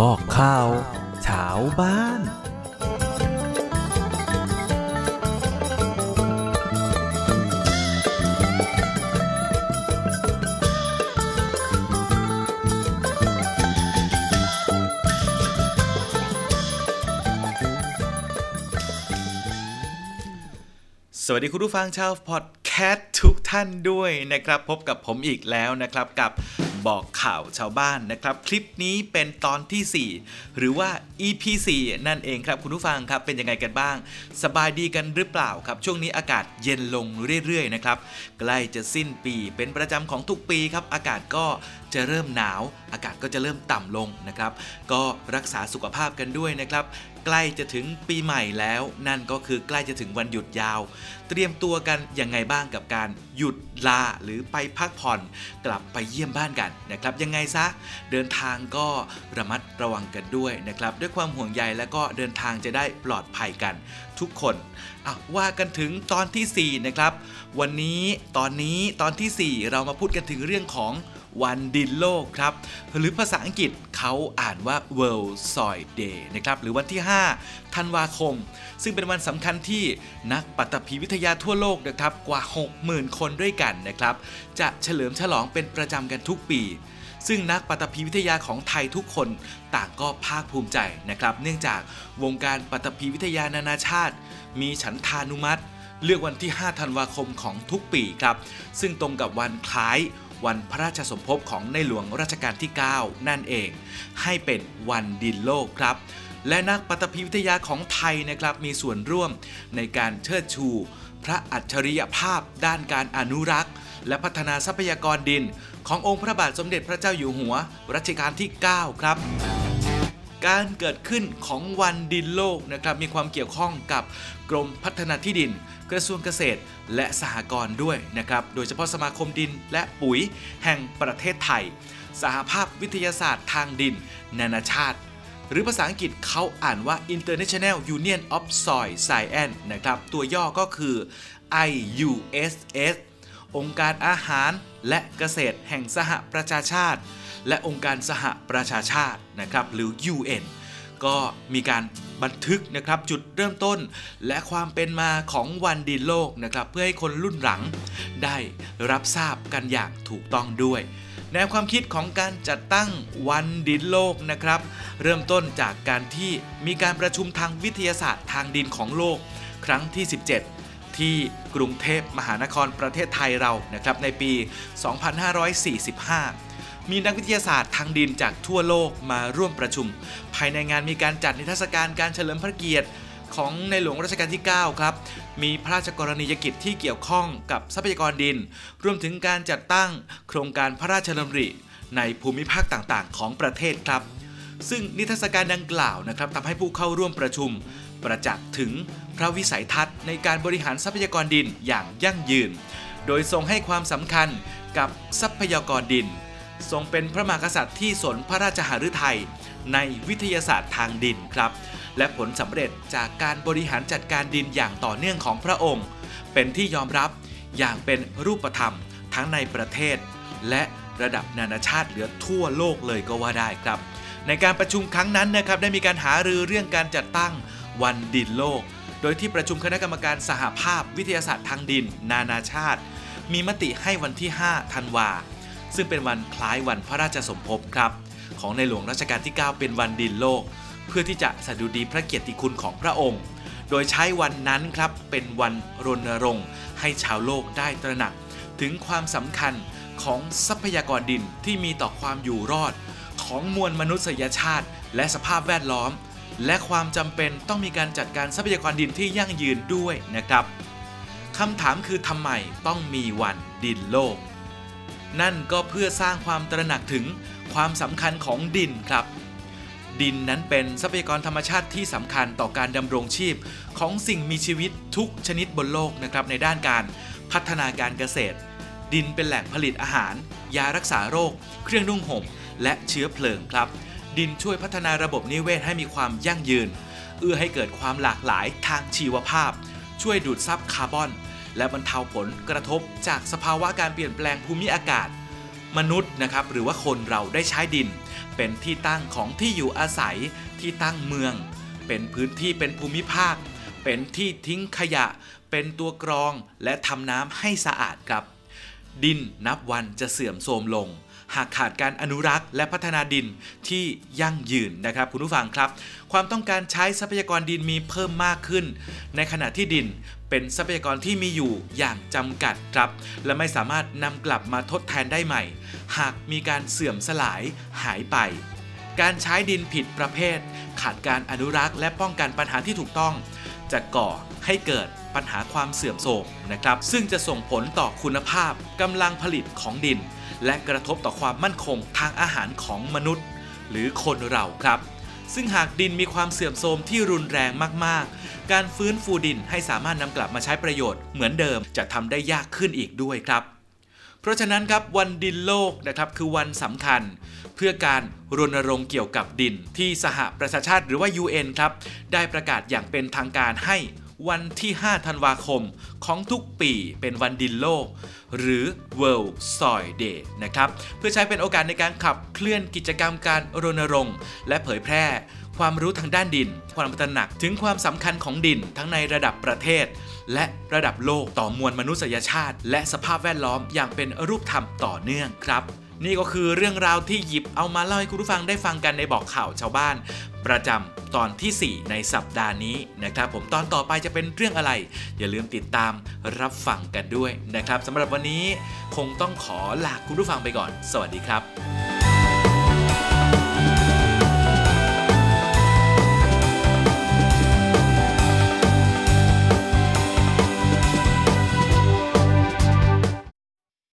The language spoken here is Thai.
บอกข่าวช้าบ้าน สวัสดีคุณผู้ฟังชาวพอดแคสต์ทุกท่านด้วยนะครับ พบกับผมอีกแล้วนะครับกับ บอกข่าวชาวบ้านนะครับ คลิปนี้เป็นตอนที่ 4 หรือว่า EP 4นั่นเองครับคุณผู้ฟังครับเป็นยังไงกันบ้าง สบายดีกันหรือเปล่าครับ ช่วงนี้อากาศเย็นลงเรื่อยๆนะครับ ใกล้จะสิ้นปีเป็นประจำของทุกปีครับ อากาศก็ จะเริ่มหนาว อากาศก็จะเริ่มต่ำลงนะครับ ก็รักษาสุขภาพกันด้วยนะครับ ใกล้จะถึงปีใหม่แล้ว นั่นก็คือใกล้จะถึงวันหยุดยาว เตรียมตัวกันยังไงบ้างกับการหยุดลาหรือไปพักผ่อน กลับไปเยี่ยมบ้านกันนะครับ ยังไงซะเดินทางก็ระมัดระวังกันด้วยนะครับ ด้วยความห่วงใยและก็เดินทางจะได้ปลอดภัยกันทุกคนอะว่ากันถึงตอนทีสี่4 นะครับ วันนี้ตอนนี้ตอนทีสี่ 4 เรามาพูดกันถึงเรื่องของ วันดินโลกครับ หรือภาษาอังกฤษเขาอ่านว่า World Soil Day นะครับ หรือวันที่ 5 ธันวาคม ซึ่งเป็นวันสำคัญที่นักปัตภีวิทยาทั่วโลกนะครับ กว่า 60,000 คนด้วยกันนะครับ จะเฉลิมฉลองเป็นประจำกันทุกปีซึ่งนักปัตภีวิทยาของไทยทุกคนต่างก็ภาคภูมิใจนะครับ เนื่องจากวงการปัตภีวิทยานานาชาติ มีฉันทานุมัติ เลือกวันที่ 5 ธันวาคมของทุกปีครับ ซึ่งตรงกับวันคล้าย วันพระราชสมภพของในหลวงรัชกาลที่ 9 นั่นเอง ให้เป็นวันดินโลกครับ และนักปฐพีวิทยาของไทยนะครับมีส่วนร่วมในการเชิดชู พระอัจฉริยภาพด้านการอนุรักษ์ และพัฒนาทรัพยากรดิน ขององค์พระบาทสมเด็จพระเจ้าอยู่หัวรัชกาลที่ 9 ครับ การเกิดขึ้นของวันดินโลกนะครับมีความเกี่ยวข้องกับกรมพัฒนาที่ดิน กระทรวงเกษตร และสหกรณ์ด้วยนะครับโดยเฉพาะสมาคมดินและปุ๋ยแห่งประเทศไทย สหภาพวิทยาศาสตร์ทางดิน นานาชาติ หรือภาษาอังกฤษเขาอ่านว่า International Union of Soil Science นะครับตัวย่อก็คือ IUSS องค์การอาหารและเกษตรแห่งสหประชาชาติ และองค์การสหประชาชาตินะครับหรือ UN ก็มีการบันทึกนะครับจุดเริ่มต้น และความเป็นมาของวันดินโลกนะครับเพื่อให้คนรุ่นหลัง ได้รับทราบกันอย่างถูกต้องด้วยแนวความคิดของการจัดตั้งวันดินโลกนะครับ เริ่มต้นจากการที่มีการประชุมทางวิทยาศาสตร์ทางดินของโลก ครั้งที่ 17 ที่กรุงเทพมหานครประเทศไทยเรานะครับในปี 2545 มีนักวิทยาศาสตร์ทางดินจากทั่วโลกมาร่วมประชุม ภายในงานมีการจัดนิทรรศการการเฉลิมพระเกียรติของในหลวงรัชกาลที่ 9 ครับ มีพระราชกรณียกิจที่เกี่ยวข้องกับทรัพยากรดิน รวมถึงการจัดตั้งโครงการพระราชดำริ ในภูมิภาคต่างๆ ของประเทศครับ ซึ่งนิทรรศการดังกล่าวนะครับทำให้ผู้เข้าร่วมประชุม ประจักษ์ถึงพระวิสัยทัศน์ในการบริหารทรัพยากรดินอย่างยั่งยืน โดยทรงให้ความสำคัญกับทรัพยากรดิน ทรงเป็นพระมหากษัตริย์ที่สนพระราชหฤทัยในวิทยาศาสตร์ทางดินครับ และผลสำเร็จจากการบริหารจัดการดินอย่างต่อเนื่องของพระองค์ เป็นที่ยอมรับอย่างเป็นรูปธรรมทั้งในประเทศ และระดับนานาชาติเหลือทั่วโลกเลยก็ว่าได้ครับ ในการประชุมครั้งนั้นนะครับได้มีการหารือเรื่องการจัดตั้งวันดินโลก โดยที่ประชุมคณะกรรมการสหภาพวิทยาศาสตร์ทางดิน นานาชาติ มีมติให้วันที่ 5 ธันวา ซึ่งเป็นวันคล้ายวันพระราชสมภพครับ ของในหลวงรัชกาลที่ 9 เป็นวันดินโลก เพื่อที่จะสดุดีพระเกียรติคุณของพระองค์ โดยใช้วันนั้นครับเป็นวันรณรงค์ ให้ชาวโลกได้ตระหนัก ถึงความสำคัญของทรัพยากรดินที่มีต่อความอยู่รอด ของมวลมนุษยชาติ และสภาพแวดล้อม และความจำเป็นต้องมีการจัดการทรัพยากรดินที่ยั่งยืนด้วยนะครับคำถามคือทำไมต้องมีวันดินโลก นั่นก็เพื่อสร้างความตระหนักถึงความสำคัญของดินครับ ดินนั้นเป็นทรัพยากรธรรมชาติที่สำคัญต่อการดำรงชีพ ของสิ่งมีชีวิตทุกชนิดบนโลกนะครับในด้านการพัฒนาการเกษตร ดินเป็นแหล่งผลิตอาหาร ยารักษาโรค เครื่องนุ่งห่ม และเชื้อเพลิงครับ ดินช่วยพัฒนาระบบนิเวศให้มีความยั่งยืน เอื้อให้เกิดความหลากหลายทางชีวภาพ ช่วยดูดซับคาร์บอน และบรรเทาผลกระทบจากสภาวะการเปลี่ยนแปลงภูมิอากาศ มนุษย์นะครับหรือว่าคนเราได้ใช้ดิน เป็นที่ตั้งของที่อยู่อาศัยที่ตั้งเมือง เป็นพื้นที่เป็นภูมิภาค เป็นที่ทิ้งขยะ เป็นตัวกรองและทำน้ำให้สะอาดครับ ดินนับวันจะเสื่อมโทรมลง หากขาดการอนุรักษ์ และพัฒนาดินที่ยั่งยืนนะครับ คุณผู้ฟังครับ ความต้องการใช้ทรัพยากรดินมีเพิ่มมากขึ้น ในขณะที่ดินเป็นทรัพยากรที่มีอยู่อย่างจำกัดครับ และไม่สามารถนำกลับมาทดแทนได้ใหม่ หากมีการเสื่อมสลายหายไป การใช้ดินผิดประเภท ขาดการอนุรักษ์ และป้องกันปัญหาที่ถูกต้อง จะก่อให้เกิดปัญหาความเสื่อมโทรมนะครับ ซึ่งจะส่งผลต่อคุณภาพกำลังผลิตของดิน และกระทบต่อความมั่นคงทางอาหารของมนุษย์ หรือคนเราครับ ซึ่งหากดินมีความเสื่อมโทรมที่รุนแรงมากๆ การฟื้นฟูดินให้สามารถนำกลับมาใช้ประโยชน์เหมือนเดิมจะทำได้ยากขึ้นอีกด้วยครับเพราะฉะนั้นครับวันดินโลกนะครับคือวันสำคัญ เพื่อการรณรงค์เกี่ยวกับดินที่สหประชาชาติหรือว่า UN ครับได้ประกาศอย่างเป็นทางการให้ วันที่ 5 ธันวาคมของทุกปีเป็นวันดินโลก หรือ World Soil Day นะครับ เพื่อใช้เป็นโอกาสในการขับเคลื่อนกิจกรรมการรณรงค์ และเผยแพร่ความรู้ทางด้านดิน ความตระหนักถึงความสำคัญของดินทั้งในระดับประเทศ และระดับโลกต่อมวลมนุษยชาติ และสภาพแวดล้อมอย่างเป็นรูปธรรมต่อเนื่องครับ นี่ก็คือเรื่องราวที่หยิบเอามาเล่าให้คุณผู้ฟังได้ฟังกันในบอกข่าวชาวบ้าน ประจำตอนที่ 4 ในสัปดาห์นี้นะครับ ผมตอนต่อไปจะเป็นเรื่องอะไร อย่าลืมติดตามรับฟังกันด้วยนะครับสำหรับวันนี้คงต้องขอลาคุณผู้ฟังไปก่อน สวัสดีครับ